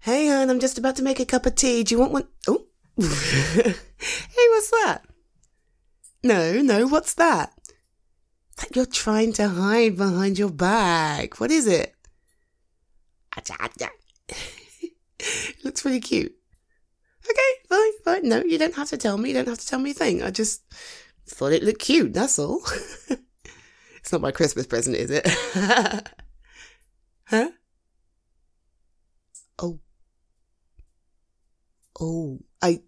Hey, hon, I'm just about to make a cup of tea. Do you want one? Oh. hey, what's that? No, no, what's that? That you're trying to hide behind your back. What is it? It looks really cute. Okay, fine, fine. No, you don't have to tell me. You don't have to tell me a thing. I just thought it looked cute. That's all. it's not my Christmas present, is it? huh? Oh. Oh, I.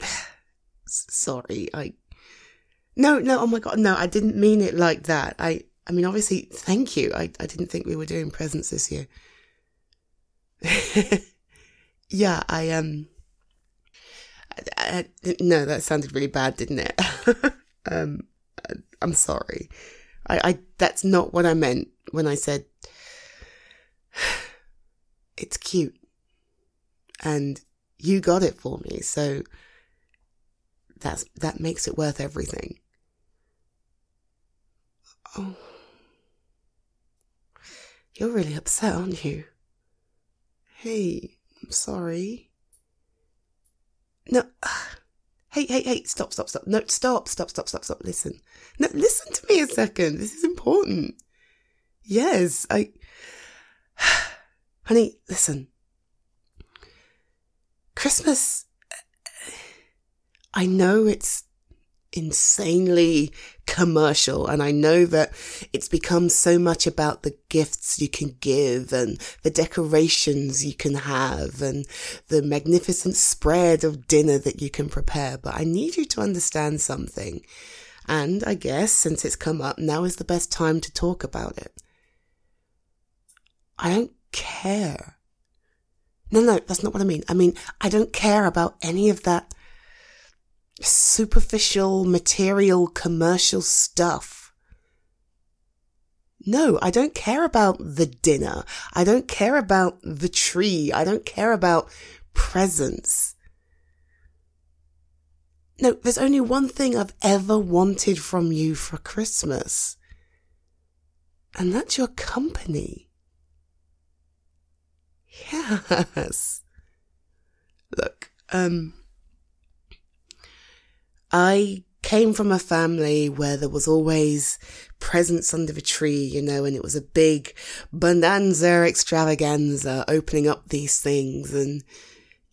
Sorry, I. No, no, oh my god, no, I didn't mean it like that. I, I mean, obviously, thank you. I, I didn't think we were doing presents this year. yeah, I um. I, I, no, that sounded really bad, didn't it? um, I'm sorry. I, I that's not what I meant when I said it's cute, and you got it for me, so that's that makes it worth everything. Oh, you're really upset, aren't you? Hey, I'm sorry. No. Hey, hey, hey, stop, stop, stop. No, stop, stop, stop, stop, stop. Listen. No, listen to me a second. This is important. Yes, I. Honey, listen. Christmas. I know it's insanely commercial. And I know that it's become so much about the gifts you can give and the decorations you can have and the magnificent spread of dinner that you can prepare. But I need you to understand something. And I guess since it's come up, now is the best time to talk about it. I don't care. No, no, that's not what I mean. I mean, I don't care about any of that superficial, material, commercial stuff. No, I don't care about the dinner. I don't care about the tree. I don't care about presents. No, there's only one thing I've ever wanted from you for Christmas. And that's your company. Yes. Look, um, I came from a family where there was always presents under the tree, you know, and it was a big bonanza extravaganza opening up these things. And,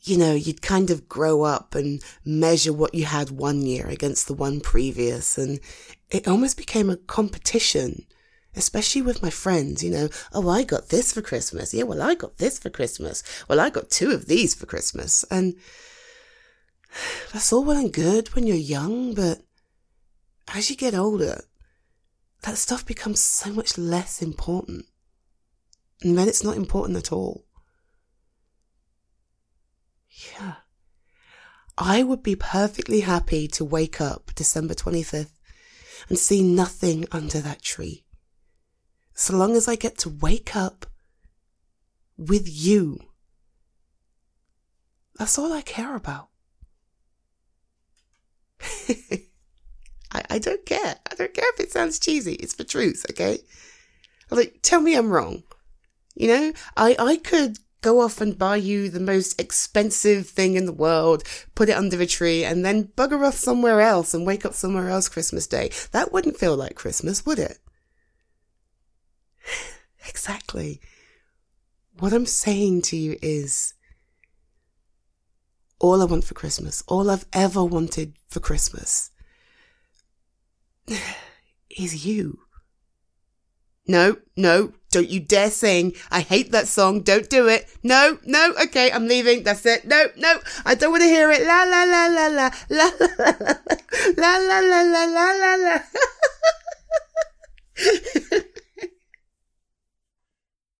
you know, you'd kind of grow up and measure what you had one year against the one previous. And it almost became a competition, especially with my friends, you know, oh, I got this for Christmas. Yeah, well, I got this for Christmas. Well, I got two of these for Christmas. And, that's all well and good when you're young, but as you get older, that stuff becomes so much less important. And then it's not important at all. Yeah. I would be perfectly happy to wake up December 25th and see nothing under that tree. So long as I get to wake up with you. That's all I care about. I, I don't care. I don't care if it sounds cheesy. It's the truth, okay? Like, tell me I'm wrong. You know, I, I could go off and buy you the most expensive thing in the world, put it under a tree, and then bugger off somewhere else and wake up somewhere else Christmas Day. That wouldn't feel like Christmas, would it? Exactly. What I'm saying to you is, all I want for Christmas, all I've ever wanted for Christmas is you. No, no, don't you dare sing. I hate that song. Don't do it. No, no, okay, I'm leaving. That's it. No, no, I don't want to hear it. La la la la la la la la la la la la la la.